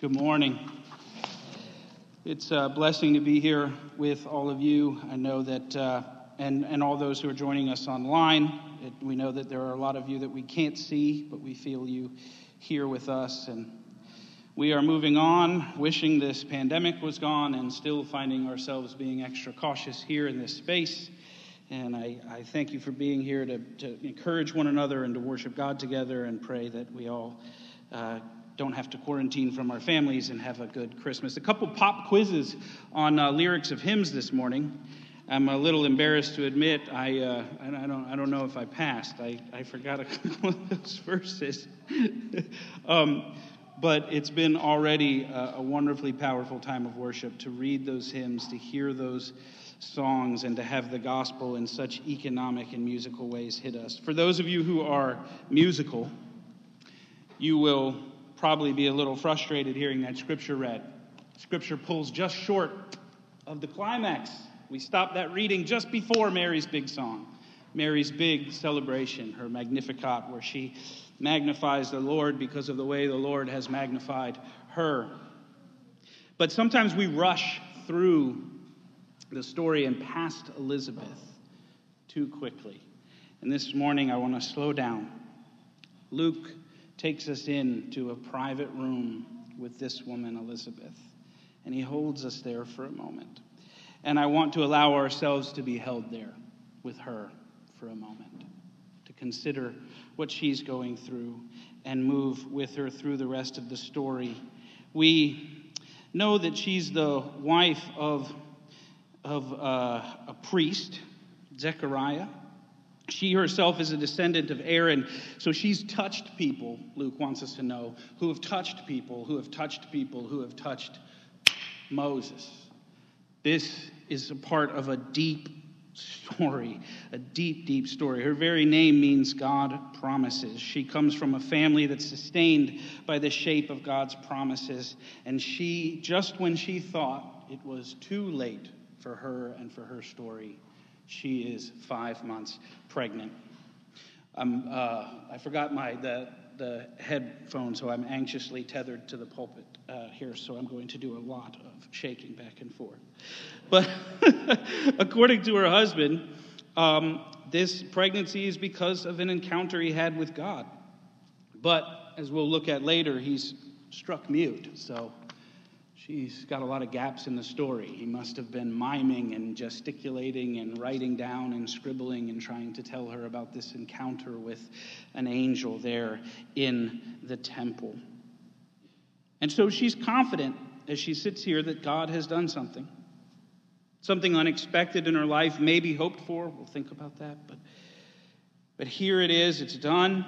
Good morning. It's a blessing to be here with all of you. I know that, uh, and, and all those who are joining us online. It, we know that there are a lot of you that we can't see, but we feel you here with us. And we are moving on, wishing this pandemic was gone, and still finding ourselves being extra cautious here in this space. And I, I thank you for being here to, to encourage one another and to worship God together and pray that we all. Uh, don't have to quarantine from our families and have a good Christmas. A couple pop quizzes on uh, lyrics of hymns this morning. I'm a little embarrassed to admit I, uh, I, don't, I don't know if I passed. I, I forgot a couple of those verses. um, but it's been already a, a wonderfully powerful time of worship to read those hymns, to hear those songs, and to have the gospel in such economic and musical ways hit us. For those of you who are musical, you will probably be a little frustrated hearing that scripture read. Scripture pulls just short of the climax. We stop that reading just before Mary's big song, Mary's big celebration, her Magnificat, where she magnifies the Lord because of the way the Lord has magnified her. But sometimes we rush through the story and past Elizabeth too quickly. And this morning I want to slow down. Luke takes us into a private room with this woman, Elizabeth, and he holds us there for a moment. And I want to allow ourselves to be held there with her for a moment, to consider what she's going through and move with her through the rest of the story. We know that she's the wife of, of uh, a priest, Zechariah. She herself is a descendant of Aaron, so she's touched people, Luke wants us to know, who have touched people, who have touched people, who have touched Moses. This is a part of a deep story, a deep, deep story. Her very name means God promises. She comes from a family that's sustained by the shape of God's promises. And she, just when she thought it was too late for her and for her story, she is five months pregnant. I'm, uh, I forgot my the, the headphone, so I'm anxiously tethered to the pulpit uh, here, so I'm going to do a lot of shaking back and forth. But according to her husband, um, this pregnancy is because of an encounter he had with God. But as we'll look at later, he's struck mute, so She's got a lot of gaps in the story. He must have been miming and gesticulating and writing down and scribbling and trying to tell her about this encounter with an angel there in the temple. And so she's confident as she sits here that God has done something. Something unexpected in her life, maybe hoped for. We'll think about that. But, but here it is, it's done.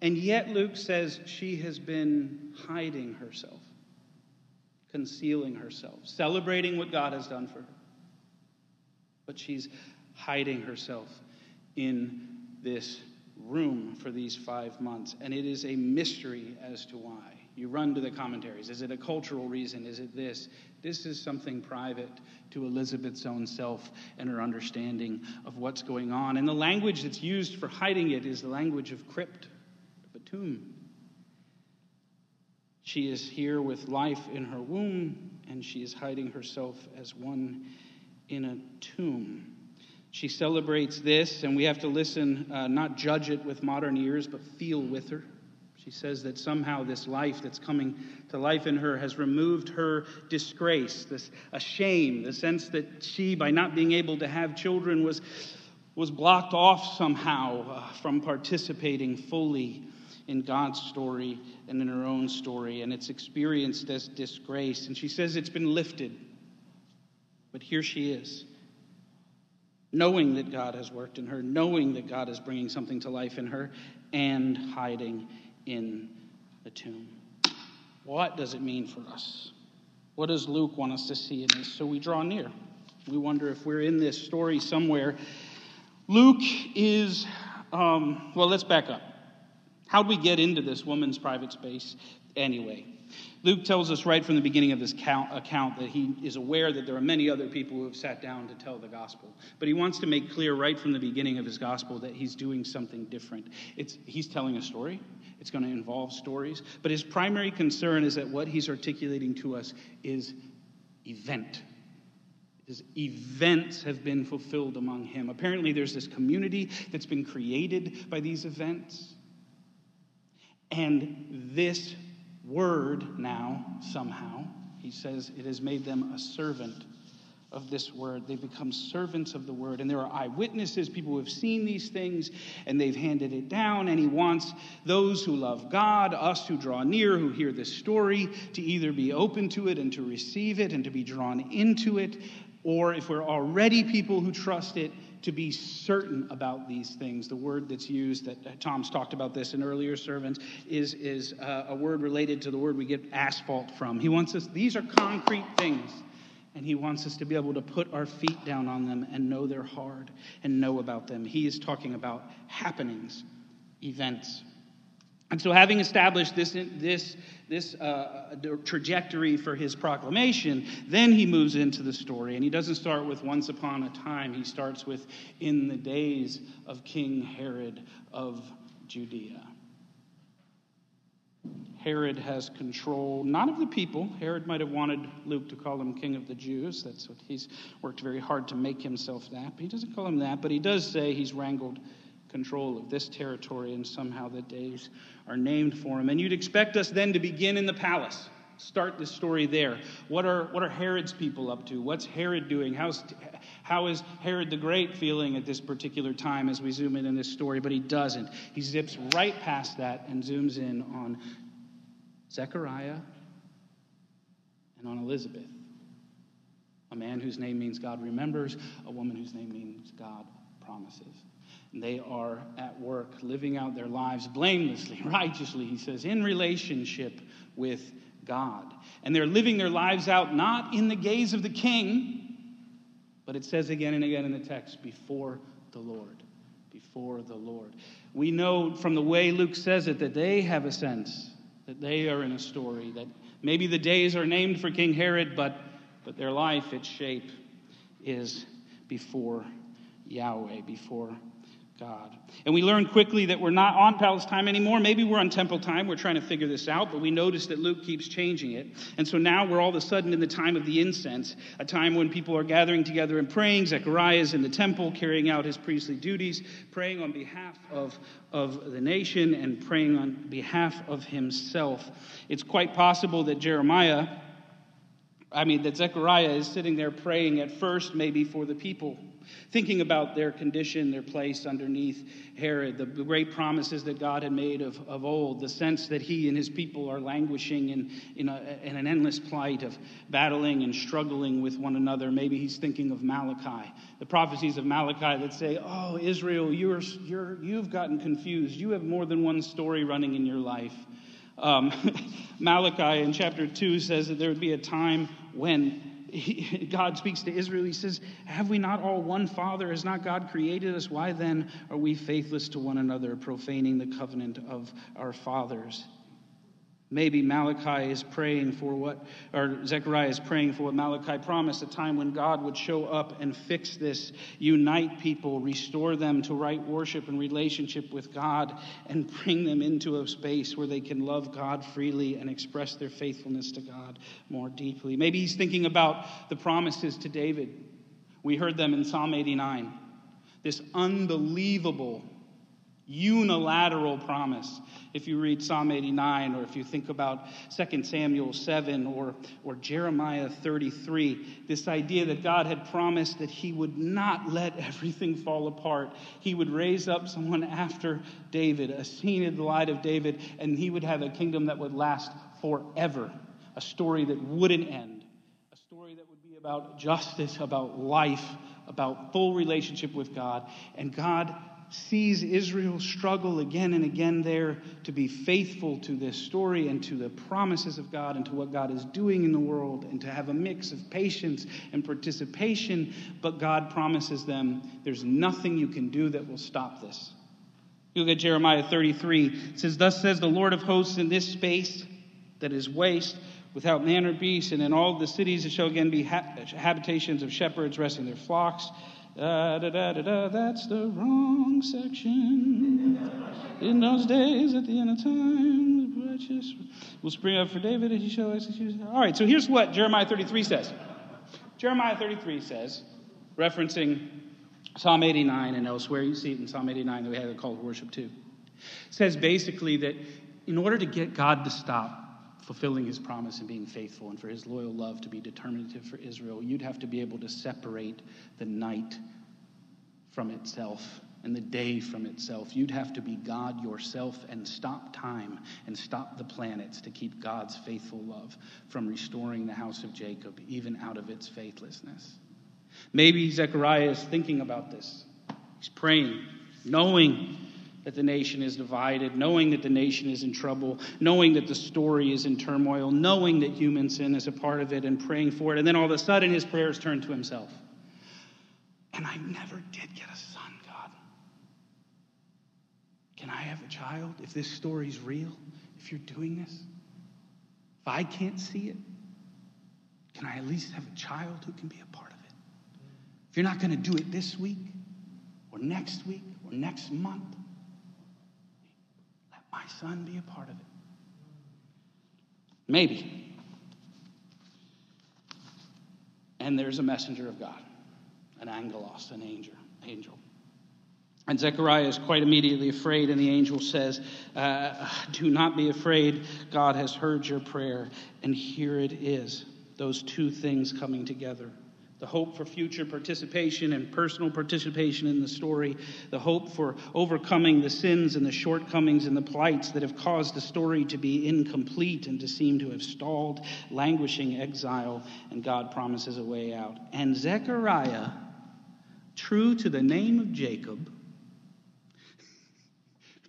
And yet, Luke says she has been hiding herself concealing herself, celebrating what God has done for her. But she's hiding herself in this room for these five months. And it is a mystery as to why. You run to the commentaries. Is it a cultural reason? Is it this? This is something private to Elizabeth's own self and her understanding of what's going on. And the language that's used for hiding it is the language of crypt, of a tomb. She is here with life in her womb, and she is hiding herself as one in a tomb. She celebrates this, and we have to listen, uh, not judge it with modern ears, but feel with her. She says that somehow this life that's coming to life in her has removed her disgrace, this a shame, the sense that she, by not being able to have children, was, was blocked off somehow uh, from participating fully in God's story and in her own story, and it's experienced as disgrace. And she says it's been lifted. But here she is, knowing that God has worked in her, knowing that God is bringing something to life in her, and hiding in the tomb. What does it mean for us? What does Luke want us to see in this? So we draw near. We wonder if we're in this story somewhere. Luke is, um, well, let's back up. How'd we get into this woman's private space anyway? Luke tells us right from the beginning of this account that he is aware that there are many other people who have sat down to tell the gospel. But he wants to make clear right from the beginning of his gospel that he's doing something different. It's, he's telling a story, It's going to involve stories. But his primary concern is that what he's articulating to us is event. His events have been fulfilled among him. Apparently, there's this community that's been created by these events. And this word now, somehow, he says, it has made them a servant of this word. They've become servants of the word. And there are eyewitnesses, people who have seen these things, and they've handed it down. And he wants those who love God, us who draw near, who hear this story, to either be open to it and to receive it and to be drawn into it, or if we're already people who trust it, to be certain about these things. The word that's used, that Tom's talked about this in earlier sermons, is, is uh, a word related to the word we get asphalt from. He wants us, these are concrete things and He wants us to be able to put our feet down on them and know they're hard and know about them. He is talking about happenings, events. And so, having established this, this, this uh, trajectory for his proclamation, then he moves into the story. And he doesn't start with once upon a time, he starts with in the days of King Herod of Judea. Herod has control, not of the people. Herod might have wanted Luke to call him king of the Jews. That's what he's worked very hard to make himself that. But he doesn't call him that, but he does say he's wrangled control of this territory, and somehow the days are named for him. And you'd expect us then to begin in the palace. Start the story there. What are, what are Herod's people up to? What's Herod doing? How's, how is Herod the Great feeling at this particular time as we zoom in in this story? But he doesn't. He zips right past that and zooms in on Zechariah, and on Elizabeth. A man whose name means God remembers, a woman whose name means God promises. They are at work living out their lives blamelessly, righteously, he says, in relationship with God. And they're living their lives out not in the gaze of the king, but it says again and again in the text, before the Lord. Before the Lord. We know from the way Luke says it that they have a sense that they are in a story, that maybe the days are named for King Herod, but, but their life, its shape, is before Yahweh, before God. And we learn quickly that we're not on palace time anymore. Maybe we're on temple time. We're trying to figure this out, but we notice that Luke keeps changing it. And so now we're all of a sudden in the time of the incense, a time when people are gathering together and praying. Zechariah is in the temple carrying out his priestly duties, praying on behalf of, of the nation and praying on behalf of himself. It's quite possible that Jeremiah, I mean, that Zechariah is sitting there praying at first, maybe for the people thinking about their condition, their place underneath Herod, the great promises that God had made of, of old, the sense that he and his people are languishing in, in, a, in an endless plight of battling and struggling with one another. Maybe he's thinking of Malachi, the prophecies of Malachi that say, Oh, Israel, you're, you're, you've gotten confused. You have more than one story running in your life. Um, Malachi in chapter 2 says that there would be a time when he, God speaks to Israel. He says, Have we not all one Father? Has not God created us? Why then are we faithless to one another, profaning the covenant of our fathers? Maybe Malachi is praying for what, or Zechariah is praying for what Malachi promised a time when God would show up and fix this, unite people, restore them to right worship and relationship with God, and bring them into a space where they can love God freely and express their faithfulness to God more deeply. Maybe he's thinking about the promises to David. We heard them in Psalm 89. This unbelievable unilateral promise. If you read Psalm 89, or if you think about 2 Samuel 7, or, or Jeremiah 33, this idea that God had promised that He would not let everything fall apart. He would raise up someone after David, a scene in the light of David, and He would have a kingdom that would last forever, a story that wouldn't end, a story that would be about justice, about life, about full relationship with God. And God sees Israel struggle again and again there to be faithful to this story and to the promises of God and to what God is doing in the world and to have a mix of patience and participation. But God promises them there's nothing you can do that will stop this. You look at Jeremiah 33. It says, Thus says the Lord of hosts in this space that is waste without man or beast, and in all the cities it shall again be habitations of shepherds resting their flocks Da, da, da, da, da, that's the wrong section. In those days, at the end of time, the righteous will spring up for David, and he shall execute. All right, so here's what Jeremiah 33 says. Jeremiah 33 says, referencing Psalm 89 and elsewhere, you see it in Psalm 89 that we had a call to worship too. It says basically that in order to get God to stop fulfilling his promise and being faithful and for his loyal love to be determinative for Israel, you'd have to be able to separate the night from itself and the day from itself. You'd have to be God yourself and stop time and stop the planets to keep God's faithful love from restoring the house of Jacob, even out of its faithlessness. Maybe Zechariah is thinking about this. He's praying, knowing that the nation is divided, knowing that the nation is in trouble, knowing that the story is in turmoil, knowing that human sin is a part of it, and praying for it. And then all of a sudden, his prayers turn to himself. And I never did get a son, God. Can I have a child if this story's real? If you're doing this? If I can't see it, can I at least have a child who can be a part of it? If you're not going to do it this week, or next week, or next month, my son be a part of it? Maybe. And there's a messenger of God, an angelos, an angel. angel. And Zechariah is quite immediately afraid, and the angel says, uh, Do not be afraid. God has heard your prayer, and here it is. Those two things coming together the hope for future participation and personal participation in the story, the hope for overcoming the sins and the shortcomings and the plights that have caused the story to be incomplete and to seem to have stalled, languishing exile, and God promises a way out. And Zechariah, true to the name of Jacob,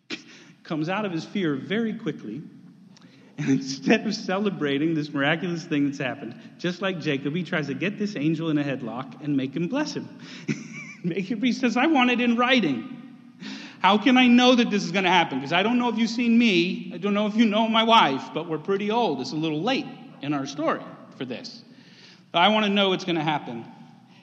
comes out of his fear very quickly and instead of celebrating this miraculous thing that's happened, just like Jacob, he tries to get this angel in a headlock and make him bless him. make him, he says, I want it in writing. How can I know that this is going to happen? Because I don't know if you've seen me. I don't know if you know my wife, but we're pretty old. It's a little late in our story for this. But I want to know what's going to happen.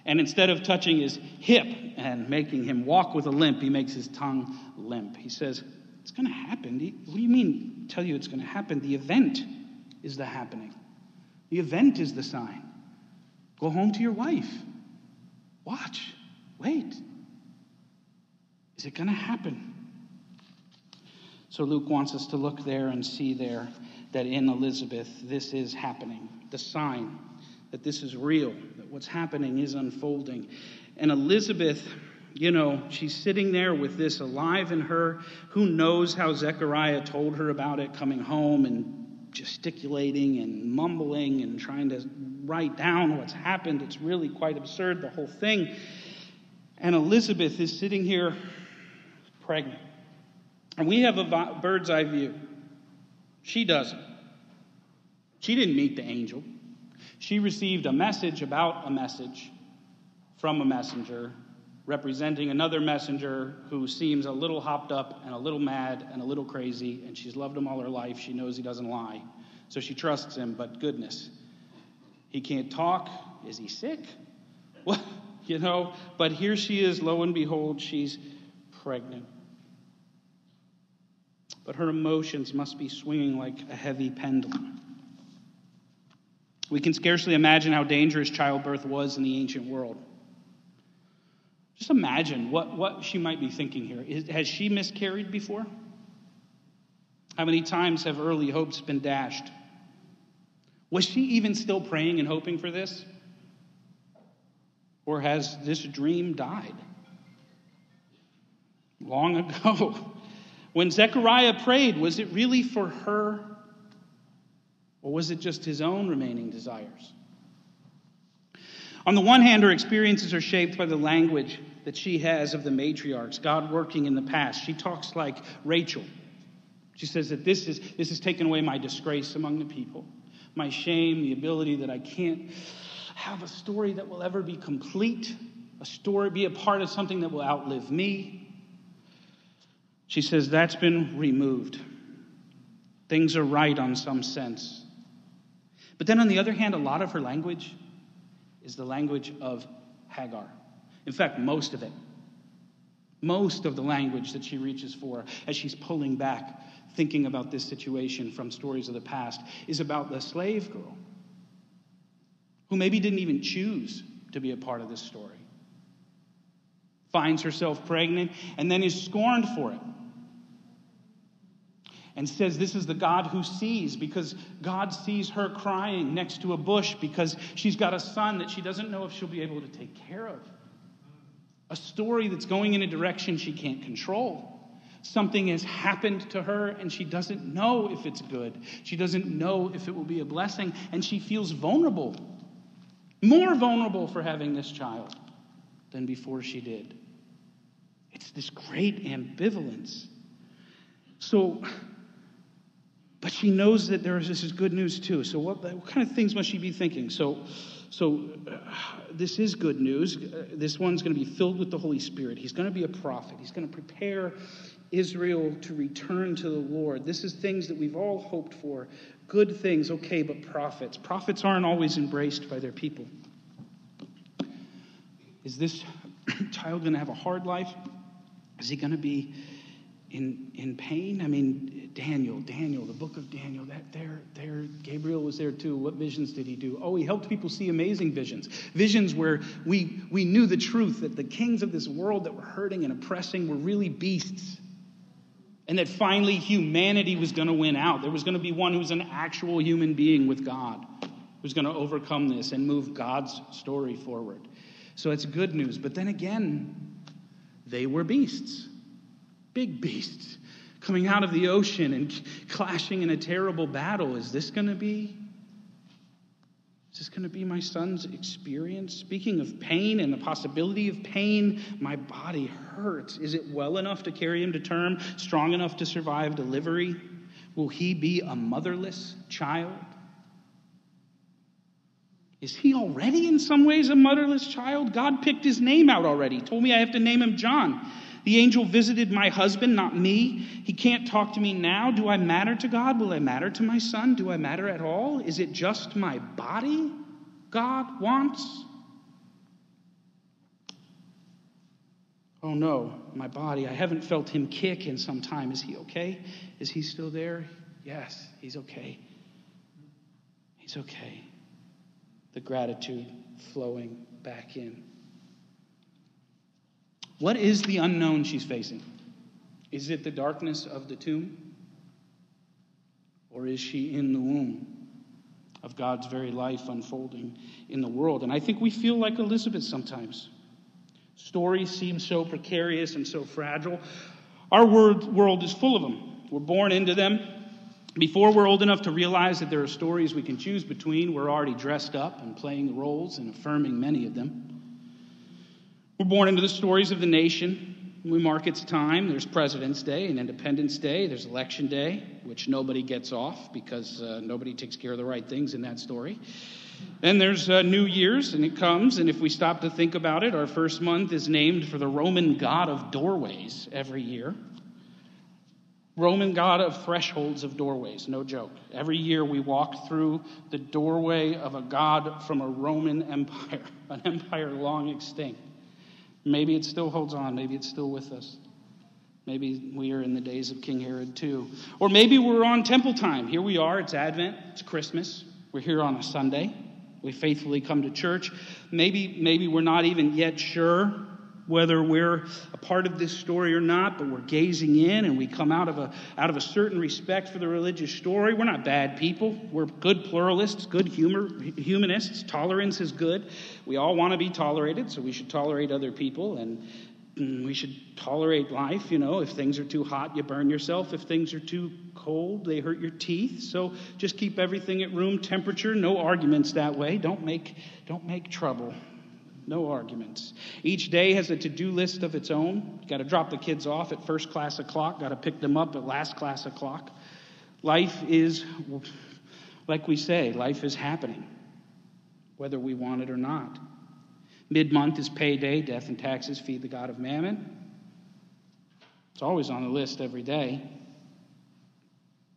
And instead of touching his hip and making him walk with a limp, he makes his tongue limp. He says, It's going to happen. What do you mean tell you it's going to happen. The event is the happening, the event is the sign. Go home to your wife. Watch. Wait. Is it going to happen? So Luke wants us to look there and see there that in Elizabeth this is happening. The sign that this is real, that what's happening is unfolding. And Elizabeth you know, she's sitting there with this alive in her. Who knows how Zechariah told her about it coming home and gesticulating and mumbling and trying to write down what's happened. It's really quite absurd, the whole thing. And Elizabeth is sitting here pregnant. And we have a bird's eye view. She doesn't. She didn't meet the angel. She received a message about a message from a messenger representing another messenger who seems a little hopped up and a little mad and a little crazy, and she's loved him all her life. She knows he doesn't lie. So she trusts him, but goodness, he can't talk. Is he sick? What? You know, but here she is, lo and behold, she's pregnant. But her emotions must be swinging like a heavy pendulum. We can scarcely imagine how dangerous childbirth was in the ancient world. Just imagine what, what she might be thinking here. Is, has she miscarried before? How many times have early hopes been dashed? Was she even still praying and hoping for this? Or has this dream died? Long ago. When Zechariah prayed, was it really for her? Or was it just his own remaining desires? On the one hand, her experiences are shaped by the language that she has of the matriarchs, God working in the past. She talks like Rachel. She says that this, is, this has taken away my disgrace among the people, my shame, the ability that I can't have a story that will ever be complete, a story, be a part of something that will outlive me. She says that's been removed. Things are right on some sense. But then on the other hand, a lot of her language is the language of Hagar. In fact, most of it. Most of the language that she reaches for as she's pulling back, thinking about this situation from stories of the past, is about the slave girl who maybe didn't even choose to be a part of this story. Finds herself pregnant and then is scorned for it. And says this is the God who sees because God sees her crying next to a bush because she's got a son that she doesn't know if she'll be able to take care of. A story that's going in a direction she can't control. Something has happened to her and she doesn't know if it's good. She doesn't know if it will be a blessing and she feels vulnerable more vulnerable for having this child than before she did. It's this great ambivalence. So, but she knows that there is this is good news too. So, what, what kind of things must she be thinking? So, so uh, this is good news. Uh, this one's going to be filled with the Holy Spirit. He's going to be a prophet. He's going to prepare Israel to return to the Lord. This is things that we've all hoped for. Good things, okay, but prophets. Prophets aren't always embraced by their people. Is this child going to have a hard life? Is he going to be in, in pain? I mean, Daniel, Daniel, the book of Daniel, that there, there, Gabriel was there too. What visions did he do? Oh, he helped people see amazing visions. Visions where we, we knew the truth that the kings of this world that were hurting and oppressing were really beasts and that finally humanity was going to win out. There was going to be one who's an actual human being with God who's going to overcome this and move God's story forward. So it's good news. But then again, they were beasts, big beasts, coming out of the ocean and clashing in a terrible battle. Is this going to be is this going to be my son's experience? Speaking of pain and the possibility of pain, my body hurts. Is it well enough to carry him to term, strong enough to survive delivery? Will he be a motherless child? Is he already in some ways a motherless child? God picked his name out already, told me I have to name him John. The angel visited my husband, not me. He can't talk to me now. Do I matter to God? Will I matter to my son? Do I matter at all? Is it just my body God wants? Oh no, my body. I haven't felt him kick in some time. Is he okay? Is he still there? Yes, he's okay. He's okay. The gratitude flowing back in. What is the unknown she's facing? Is it the darkness of the tomb? Or is she in the womb of God's very life unfolding in the world? And I think we feel like Elizabeth sometimes. Stories seem so precarious and so fragile. Our world is full of them. We're born into them. Before we're old enough to realize that there are stories we can choose between, we're already dressed up and playing the roles and affirming many of them. We're born into the stories of the nation. We mark its time. There's President's Day and Independence Day. There's Election Day, which nobody gets off because uh, nobody takes care of the right things in that story. Then there's uh, New Year's, and it comes, and if we stop to think about it, our first month is named for the Roman god of doorways every year. Roman god of thresholds of doorways, no joke. Every year we walk through the doorway of a god from a Roman empire, an empire long extinct. Maybe it still holds on. Maybe it's still with us. Maybe we are in the days of King Herod too. Or maybe we're on temple time. Here we are. It's Advent. It's Christmas. We're here on a Sunday. We faithfully come to church. Maybe, maybe we're not even yet sure whether we're a part of this story or not, but we're gazing in and we come out of a, out of a certain respect for the religious story. We're not bad people. We're good pluralists, good humor, humanists. Tolerance is good. We all want to be tolerated, so we should tolerate other people and mm, we should tolerate life. You know, if things are too hot, you burn yourself. If things are too cold, they hurt your teeth. So just keep everything at room temperature. No arguments that way. Don't make, don't make trouble. No arguments. Each day has a to do list of its own. Got to drop the kids off at first class o'clock, got to pick them up at last class o'clock. Life is, like we say, life is happening, whether we want it or not. Mid month is payday, death and taxes feed the God of mammon. It's always on the list every day.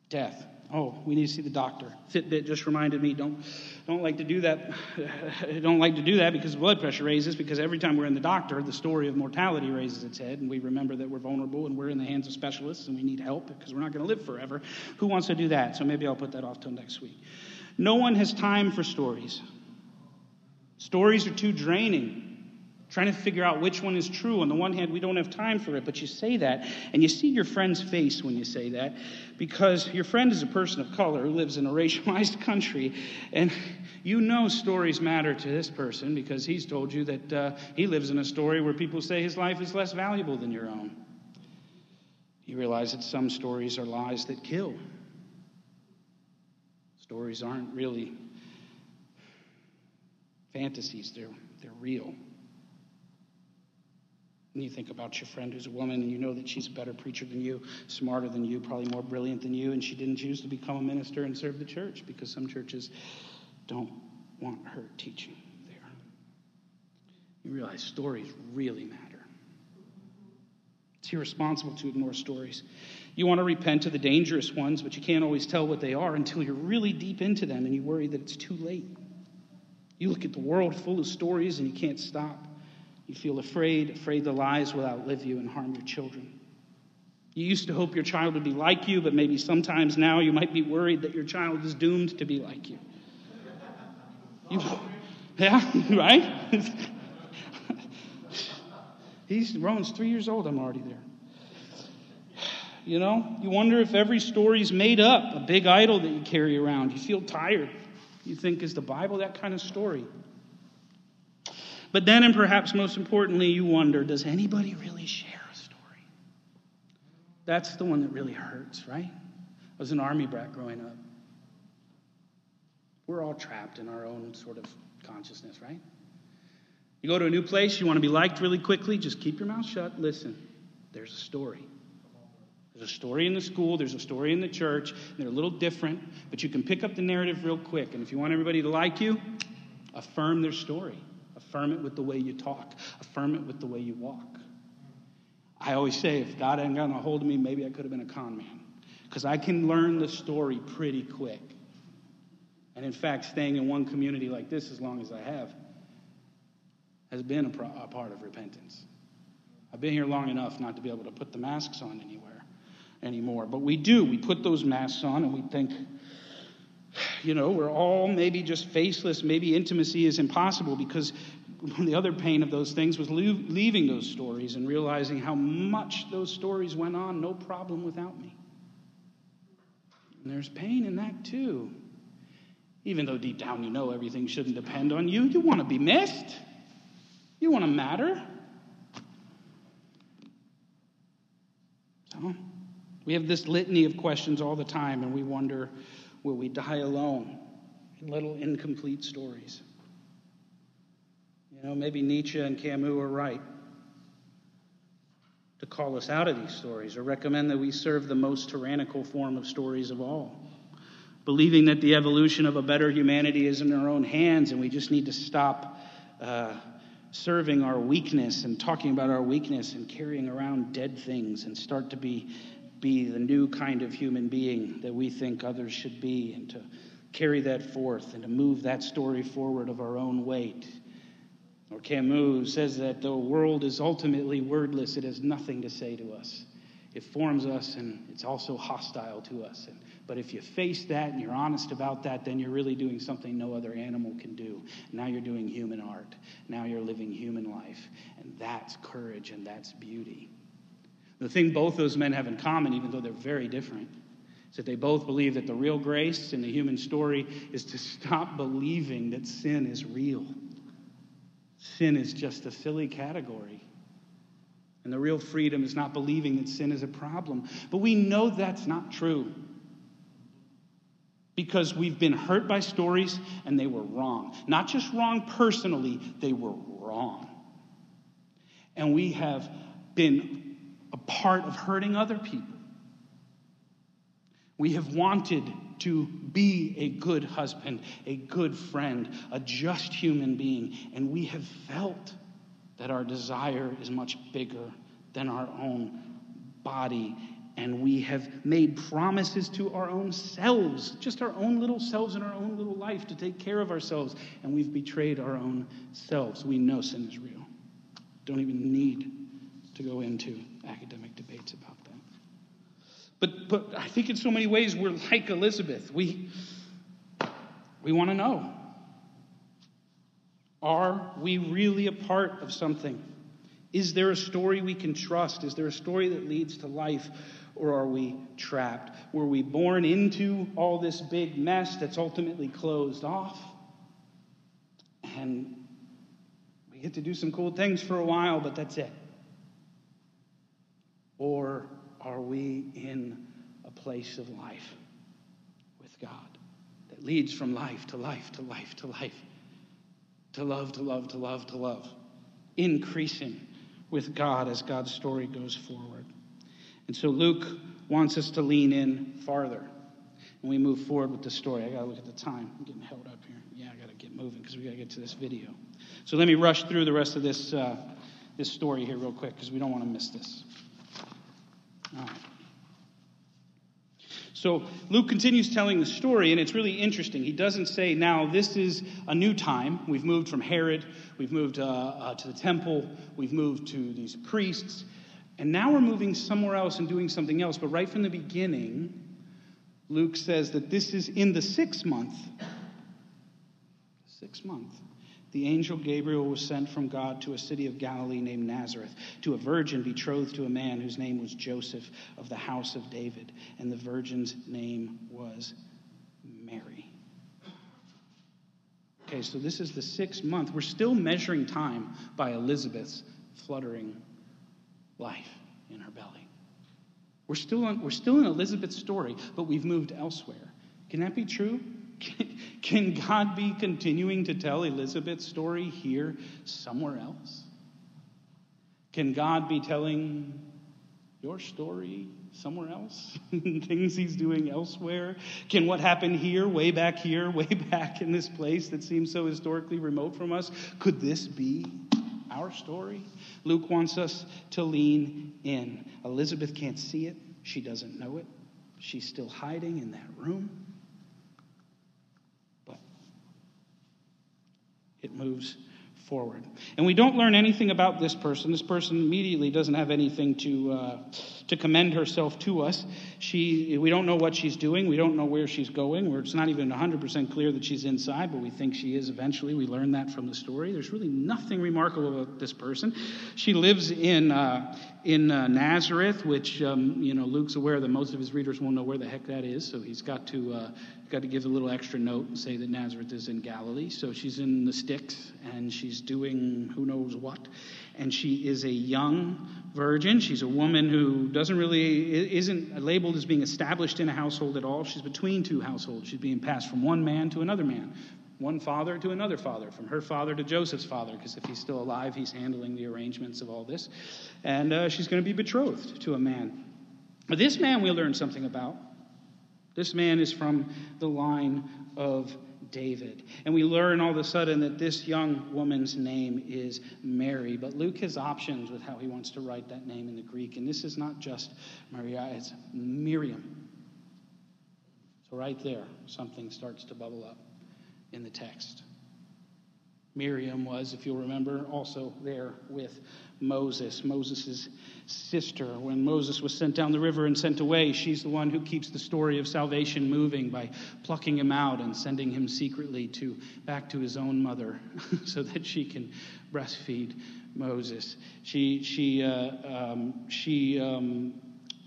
Death Oh, we need to see the doctor. Fitbit just reminded me don't don't like to do that. don't like to do that because blood pressure raises. Because every time we're in the doctor, the story of mortality raises its head, and we remember that we're vulnerable and we're in the hands of specialists and we need help because we're not going to live forever. Who wants to do that? So maybe I'll put that off till next week. No one has time for stories. Stories are too draining trying to figure out which one is true. On the one hand, we don't have time for it, but you say that, and you see your friend's face when you say that, because your friend is a person of color who lives in a racialized country, and you know stories matter to this person because he's told you that uh, he lives in a story where people say his life is less valuable than your own. You realize that some stories are lies that kill. Stories aren't really fantasies, they're, they're real. And you think about your friend who's a woman and you know that she's a better preacher than you, smarter than you, probably more brilliant than you, and she didn't choose to become a minister and serve the church because some churches don't want her teaching there. You realize stories really matter. It's irresponsible to ignore stories. You want to repent of the dangerous ones, but you can't always tell what they are until you're really deep into them and you worry that it's too late. You look at the world full of stories and you can't stop. You feel afraid, afraid the lies will outlive you and harm your children. You used to hope your child would be like you, but maybe sometimes now you might be worried that your child is doomed to be like you. you yeah, right? He's Rowan's three years old. I'm already there. You know, you wonder if every story's made up, a big idol that you carry around. You feel tired. You think, is the Bible that kind of story? But then, and perhaps most importantly, you wonder does anybody really share a story? That's the one that really hurts, right? I was an army brat growing up. We're all trapped in our own sort of consciousness, right? You go to a new place, you want to be liked really quickly, just keep your mouth shut. Listen, there's a story. There's a story in the school, there's a story in the church, they're a little different, but you can pick up the narrative real quick. And if you want everybody to like you, affirm their story. Affirm it with the way you talk, affirm it with the way you walk. I always say, if God hadn't gotten a hold of me, maybe I could have been a con man. Because I can learn the story pretty quick. And in fact, staying in one community like this as long as I have has been a, pro- a part of repentance. I've been here long enough not to be able to put the masks on anywhere anymore. But we do. We put those masks on and we think, you know, we're all maybe just faceless. Maybe intimacy is impossible because the other pain of those things was leaving those stories and realizing how much those stories went on, no problem without me. And there's pain in that too. Even though deep down you know everything shouldn't depend on you, you want to be missed. You want to matter. So, we have this litany of questions all the time, and we wonder will we die alone in little incomplete stories? Know, maybe Nietzsche and Camus are right to call us out of these stories or recommend that we serve the most tyrannical form of stories of all. Believing that the evolution of a better humanity is in our own hands and we just need to stop uh, serving our weakness and talking about our weakness and carrying around dead things and start to be, be the new kind of human being that we think others should be and to carry that forth and to move that story forward of our own weight or Camus says that the world is ultimately wordless, it has nothing to say to us. It forms us and it's also hostile to us. And, but if you face that and you're honest about that, then you're really doing something no other animal can do. Now you're doing human art. Now you're living human life. And that's courage and that's beauty. The thing both those men have in common, even though they're very different, is that they both believe that the real grace in the human story is to stop believing that sin is real sin is just a silly category. And the real freedom is not believing that sin is a problem. But we know that's not true. Because we've been hurt by stories and they were wrong. Not just wrong personally, they were wrong. And we have been a part of hurting other people. We have wanted to be a good husband, a good friend, a just human being. And we have felt that our desire is much bigger than our own body and we have made promises to our own selves, just our own little selves in our own little life to take care of ourselves, and we've betrayed our own selves. We know sin is real. Don't even need to go into academic. But, but I think in so many ways we're like Elizabeth. We, we want to know are we really a part of something? Is there a story we can trust? Is there a story that leads to life? Or are we trapped? Were we born into all this big mess that's ultimately closed off? And we get to do some cool things for a while, but that's it. Or are we in a place of life with God that leads from life to life to life to life? To love, to love, to love, to love. Increasing with God as God's story goes forward. And so Luke wants us to lean in farther. And we move forward with the story. I got to look at the time. I'm getting held up here. Yeah, I got to get moving because we got to get to this video. So let me rush through the rest of this, uh, this story here real quick because we don't want to miss this. So Luke continues telling the story, and it's really interesting. He doesn't say, now this is a new time. We've moved from Herod, we've moved uh, uh, to the temple, we've moved to these priests, and now we're moving somewhere else and doing something else. But right from the beginning, Luke says that this is in the sixth month. Sixth month the angel Gabriel was sent from God to a city of Galilee named Nazareth, to a virgin betrothed to a man whose name was Joseph of the house of David, and the virgin's name was Mary. Okay, so this is the sixth month. We're still measuring time by Elizabeth's fluttering life in her belly. We're still, on, we're still in Elizabeth's story, but we've moved elsewhere. Can that be true? God be continuing to tell Elizabeth's story here somewhere else? Can God be telling your story somewhere else? Things he's doing elsewhere? Can what happened here, way back here, way back in this place that seems so historically remote from us, could this be our story? Luke wants us to lean in. Elizabeth can't see it, she doesn't know it. She's still hiding in that room. It moves forward. And we don't learn anything about this person. This person immediately doesn't have anything to, uh, to commend herself to us. She, we don't know what she's doing. We don't know where she's going. It's not even 100% clear that she's inside, but we think she is eventually. We learn that from the story. There's really nothing remarkable about this person. She lives in, uh, in uh, Nazareth, which, um, you know, Luke's aware that most of his readers won't know where the heck that is, so he's got to, uh, got to give a little extra note and say that Nazareth is in Galilee. So she's in the sticks, and she's doing who knows what. And she is a young virgin. She's a woman who doesn't really, isn't labeled as being established in a household at all. She's between two households. She's being passed from one man to another man, one father to another father, from her father to Joseph's father, because if he's still alive, he's handling the arrangements of all this. And uh, she's going to be betrothed to a man. But this man we learn something about. This man is from the line of David. And we learn all of a sudden that this young woman's name is Mary. But Luke has options with how he wants to write that name in the Greek. And this is not just Maria, it's Miriam. So, right there, something starts to bubble up in the text. Miriam was, if you'll remember, also there with Moses, Moses' sister. When Moses was sent down the river and sent away, she's the one who keeps the story of salvation moving by plucking him out and sending him secretly to back to his own mother so that she can breastfeed Moses. She she uh, um, she um,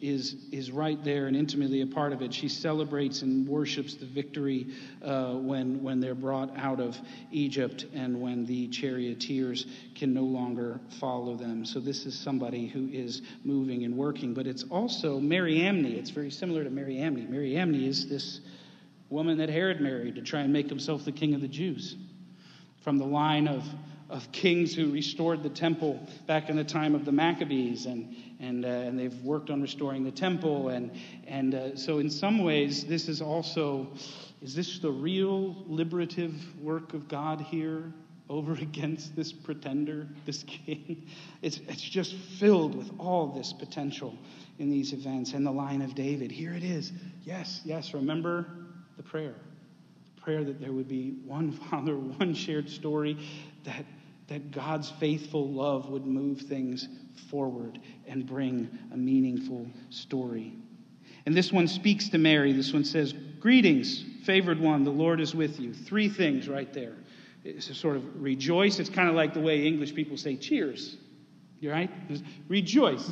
is, is right there and intimately a part of it. She celebrates and worships the victory uh, when, when they're brought out of Egypt and when the charioteers can no longer follow them. So, this is somebody who is moving and working. But it's also Mariamne. It's very similar to Mariamne. Mariamne is this woman that Herod married to try and make himself the king of the Jews from the line of of kings who restored the temple back in the time of the Maccabees, and and uh, and they've worked on restoring the temple, and and uh, so in some ways this is also is this the real liberative work of God here over against this pretender, this king? It's it's just filled with all this potential in these events and the line of David. Here it is. Yes, yes, remember the prayer. The prayer that there would be one Father, one shared story, that, that God's faithful love would move things forward and bring a meaningful story. And this one speaks to Mary. This one says, Greetings, favored one, the Lord is with you. Three things right there. It's a sort of rejoice. It's kind of like the way English people say cheers. You right? Rejoice,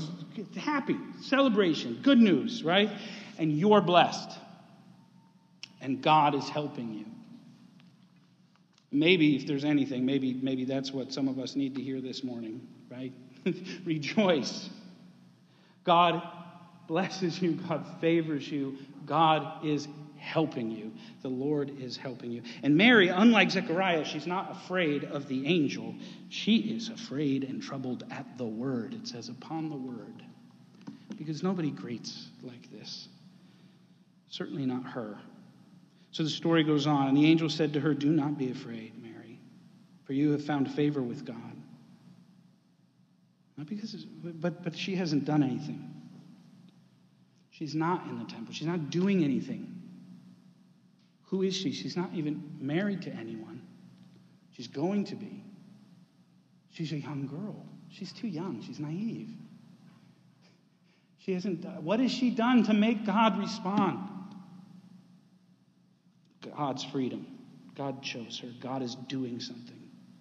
happy, celebration, good news, right? And you're blessed. And God is helping you. Maybe if there's anything, maybe maybe that's what some of us need to hear this morning, right? Rejoice. God blesses you, God favors you, God is helping you. The Lord is helping you. And Mary, unlike Zechariah, she's not afraid of the angel. She is afraid and troubled at the word. It says, upon the word. Because nobody greets like this. Certainly not her. So the story goes on. And the angel said to her, Do not be afraid, Mary, for you have found favor with God. Not because, but, but she hasn't done anything. She's not in the temple. She's not doing anything. Who is she? She's not even married to anyone. She's going to be. She's a young girl. She's too young. She's naive. She hasn't. What has she done to make God respond? God's freedom. God chose her. God is doing something.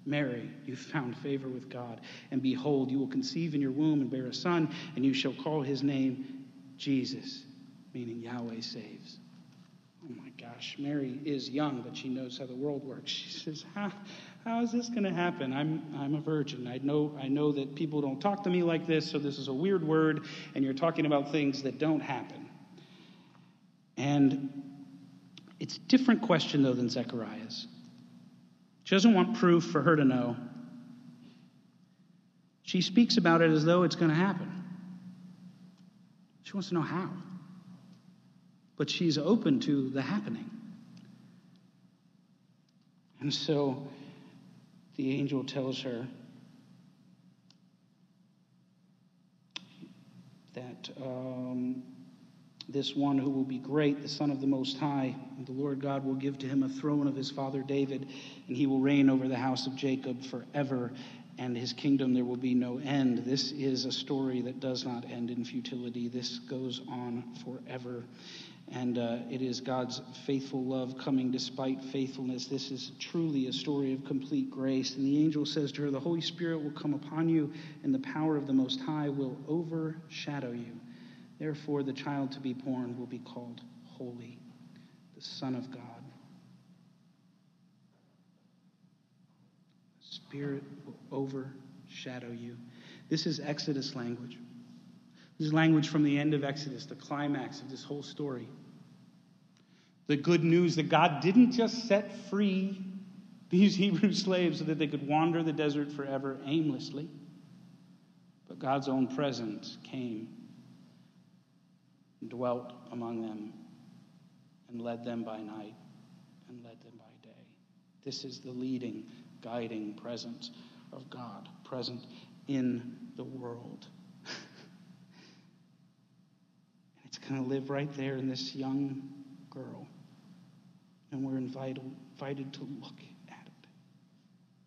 Mary, you found favor with God. And behold, you will conceive in your womb and bear a son, and you shall call his name Jesus, meaning Yahweh saves. Oh my gosh, Mary is young, but she knows how the world works. She says, How, how is this going to happen? I'm, I'm a virgin. I know, I know that people don't talk to me like this, so this is a weird word, and you're talking about things that don't happen. And it's a different question, though, than Zechariah's. She doesn't want proof for her to know. She speaks about it as though it's going to happen. She wants to know how but she's open to the happening. And so the angel tells her that um, this one who will be great, the Son of the Most High, the Lord God will give to him a throne of his father David, and he will reign over the house of Jacob forever, and his kingdom there will be no end. This is a story that does not end in futility. This goes on forever. And uh, it is God's faithful love coming despite faithfulness. This is truly a story of complete grace. And the angel says to her, The Holy Spirit will come upon you, and the power of the Most High will overshadow you. Therefore, the child to be born will be called Holy, the Son of God. The Spirit will overshadow you. This is Exodus language. This is language from the end of Exodus, the climax of this whole story. The good news that God didn't just set free these Hebrew slaves so that they could wander the desert forever aimlessly, but God's own presence came and dwelt among them and led them by night and led them by day. This is the leading, guiding presence of God present in the world. and it's going to live right there in this young girl. And we're invited, invited to look at it,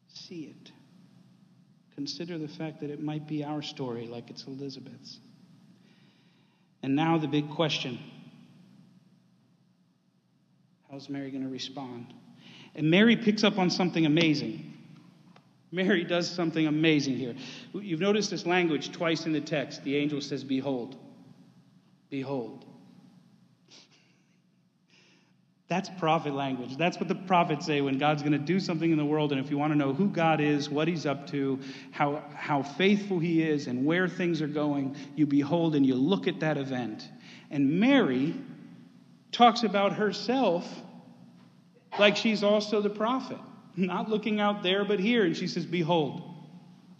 see it. Consider the fact that it might be our story like it's Elizabeth's. And now the big question how's Mary going to respond? And Mary picks up on something amazing. Mary does something amazing here. You've noticed this language twice in the text. The angel says, Behold. Behold. That's prophet language. That's what the prophets say when God's going to do something in the world. And if you want to know who God is, what he's up to, how, how faithful he is, and where things are going, you behold and you look at that event. And Mary talks about herself like she's also the prophet, not looking out there but here. And she says, Behold,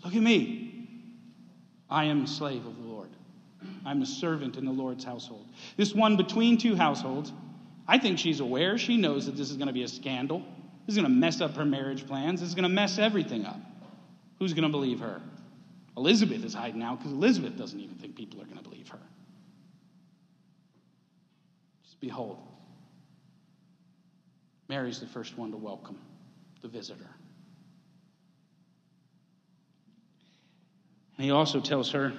look at me. I am a slave of the Lord, I'm a servant in the Lord's household. This one between two households, I think she's aware. She knows that this is going to be a scandal. This is going to mess up her marriage plans. This is going to mess everything up. Who's going to believe her? Elizabeth is hiding out because Elizabeth doesn't even think people are going to believe her. Just behold, Mary's the first one to welcome the visitor. And he also tells her,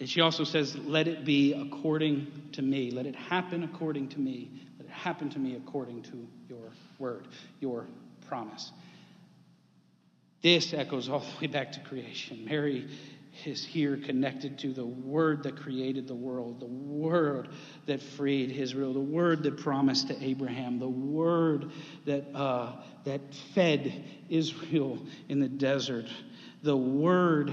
and she also says, Let it be according to me. Let it happen according to me. Let it happen to me according to your word, your promise. This echoes all the way back to creation. Mary is here connected to the word that created the world, the word that freed Israel, the word that promised to Abraham, the word that, uh, that fed Israel in the desert, the word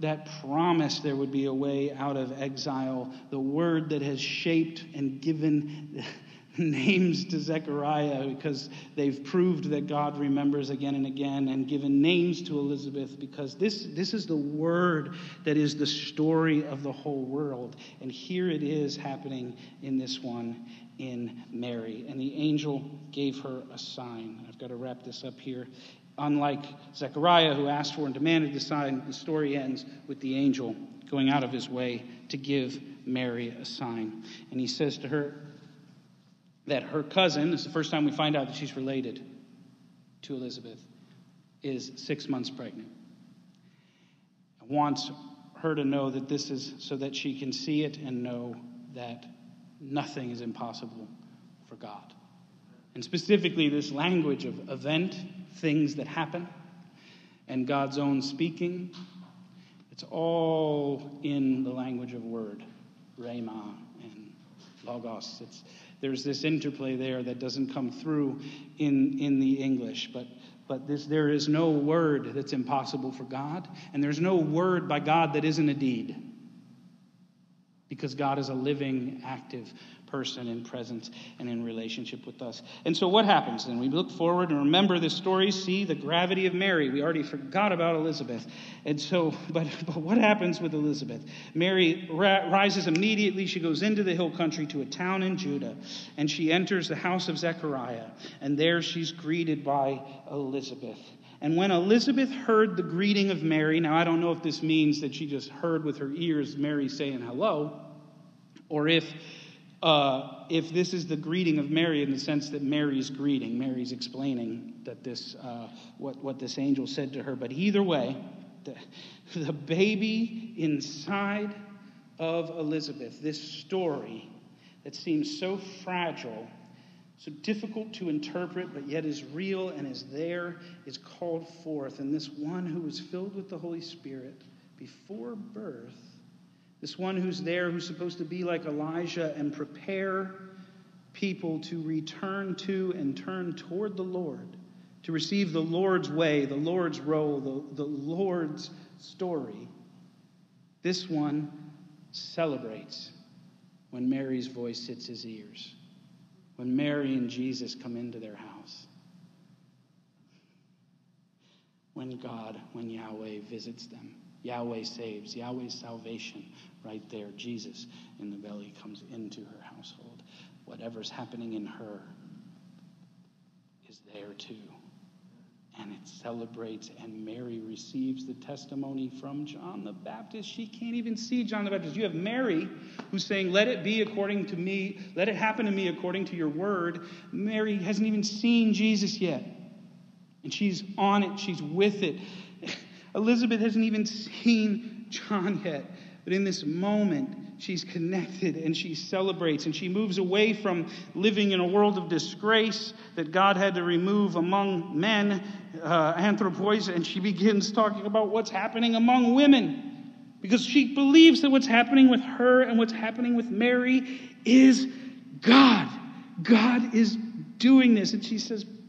that promised there would be a way out of exile, the word that has shaped and given names to Zechariah because they've proved that God remembers again and again, and given names to Elizabeth because this, this is the word that is the story of the whole world. And here it is happening in this one in Mary. And the angel gave her a sign. I've got to wrap this up here. Unlike Zechariah, who asked for and demanded the sign, the story ends with the angel going out of his way to give Mary a sign. And he says to her, that her cousin, this is the first time we find out that she's related to Elizabeth, is six months pregnant. Wants her to know that this is so that she can see it and know that nothing is impossible for God. And specifically, this language of event, things that happen, and God's own speaking, it's all in the language of word, rhema and logos. It's there's this interplay there that doesn't come through in, in the English. But, but this, there is no word that's impossible for God, and there's no word by God that isn't a deed. Because God is a living, active person in presence and in relationship with us. And so, what happens then? We look forward and remember this story, see the gravity of Mary. We already forgot about Elizabeth. And so, but, but what happens with Elizabeth? Mary ra- rises immediately. She goes into the hill country to a town in Judah, and she enters the house of Zechariah. And there she's greeted by Elizabeth. And when Elizabeth heard the greeting of Mary, now I don't know if this means that she just heard with her ears Mary saying hello, or if uh, if this is the greeting of Mary in the sense that Mary's greeting, Mary's explaining that this, uh, what, what this angel said to her. But either way, the, the baby inside of Elizabeth, this story that seems so fragile, so difficult to interpret, but yet is real and is there, is called forth. And this one who was filled with the Holy Spirit before birth this one who's there, who's supposed to be like Elijah and prepare people to return to and turn toward the Lord, to receive the Lord's way, the Lord's role, the, the Lord's story. This one celebrates when Mary's voice hits his ears, when Mary and Jesus come into their house, when God, when Yahweh visits them. Yahweh saves, Yahweh's salvation, right there. Jesus in the belly comes into her household. Whatever's happening in her is there too. And it celebrates, and Mary receives the testimony from John the Baptist. She can't even see John the Baptist. You have Mary who's saying, Let it be according to me, let it happen to me according to your word. Mary hasn't even seen Jesus yet. And she's on it, she's with it. Elizabeth hasn't even seen John yet. But in this moment, she's connected and she celebrates and she moves away from living in a world of disgrace that God had to remove among men, uh, anthropos, and she begins talking about what's happening among women. Because she believes that what's happening with her and what's happening with Mary is God. God is doing this. And she says,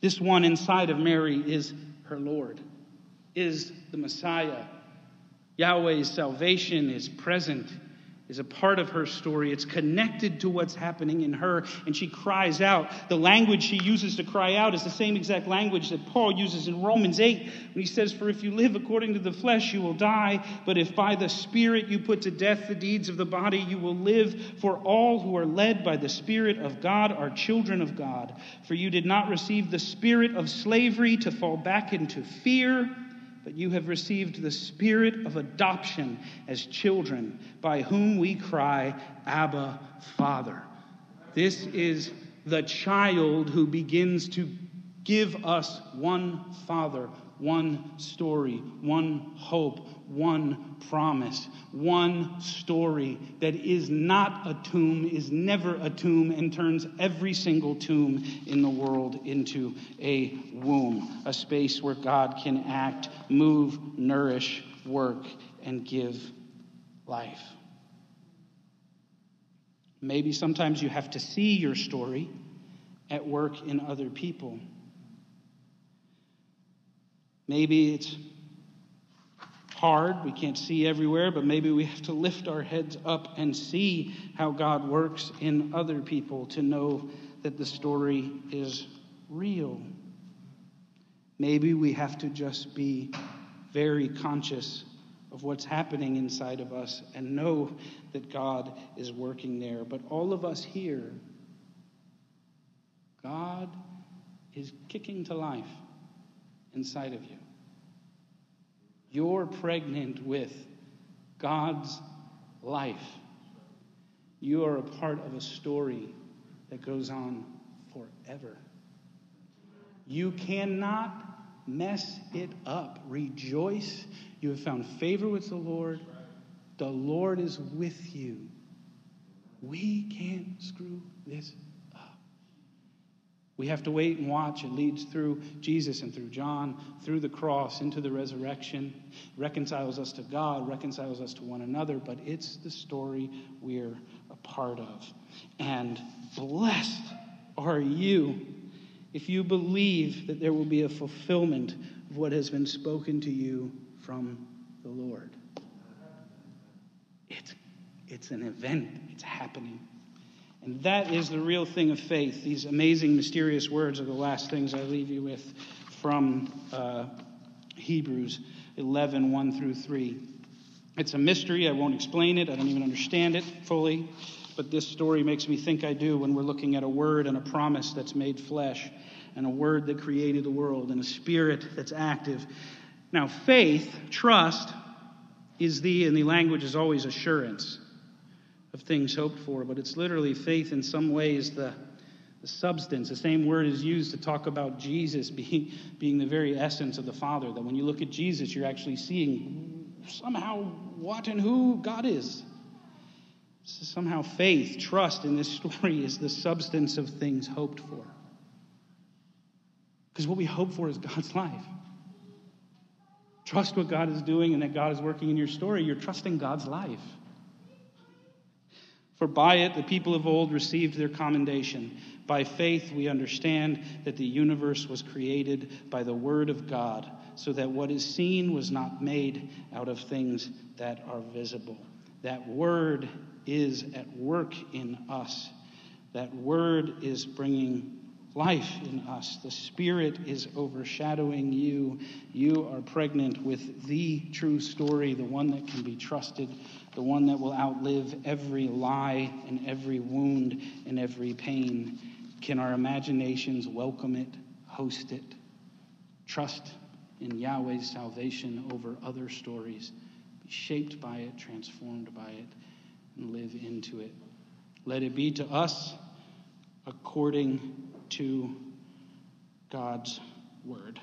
This one inside of Mary is her Lord, is the Messiah. Yahweh's salvation is present is a part of her story. It's connected to what's happening in her, and she cries out. The language she uses to cry out is the same exact language that Paul uses in Romans 8 when he says, For if you live according to the flesh, you will die, but if by the Spirit you put to death the deeds of the body, you will live. For all who are led by the Spirit of God are children of God. For you did not receive the spirit of slavery to fall back into fear but you have received the spirit of adoption as children, by whom we cry, Abba, Father. This is the child who begins to give us one Father, one story, one hope, one promise, one story that is not a tomb, is never a tomb, and turns every single tomb in the world into a womb, a space where God can act, move, nourish, work, and give life. Maybe sometimes you have to see your story at work in other people. Maybe it's hard. We can't see everywhere, but maybe we have to lift our heads up and see how God works in other people to know that the story is real. Maybe we have to just be very conscious of what's happening inside of us and know that God is working there. But all of us here, God is kicking to life inside of you. You're pregnant with God's life. You are a part of a story that goes on forever. You cannot mess it up. Rejoice. You have found favor with the Lord. The Lord is with you. We can't screw this we have to wait and watch. It leads through Jesus and through John, through the cross, into the resurrection, reconciles us to God, reconciles us to one another, but it's the story we're a part of. And blessed are you if you believe that there will be a fulfillment of what has been spoken to you from the Lord. It's, it's an event, it's happening. And that is the real thing of faith. These amazing, mysterious words are the last things I leave you with from uh, Hebrews 11 1 through 3. It's a mystery. I won't explain it. I don't even understand it fully. But this story makes me think I do when we're looking at a word and a promise that's made flesh, and a word that created the world, and a spirit that's active. Now, faith, trust, is the, and the language is always assurance of things hoped for, but it's literally faith in some ways the, the substance. The same word is used to talk about Jesus being, being the very essence of the Father. That when you look at Jesus, you're actually seeing somehow what and who God is. So somehow faith, trust in this story is the substance of things hoped for. Because what we hope for is God's life. Trust what God is doing and that God is working in your story. You're trusting God's life. For by it the people of old received their commendation. By faith we understand that the universe was created by the Word of God, so that what is seen was not made out of things that are visible. That Word is at work in us. That Word is bringing life in us. The Spirit is overshadowing you. You are pregnant with the true story, the one that can be trusted, the one that will outlive every lie and every wound and every pain. Can our imaginations welcome it, host it, trust in Yahweh's salvation over other stories, be shaped by it, transformed by it, and live into it? Let it be to us according to God's word.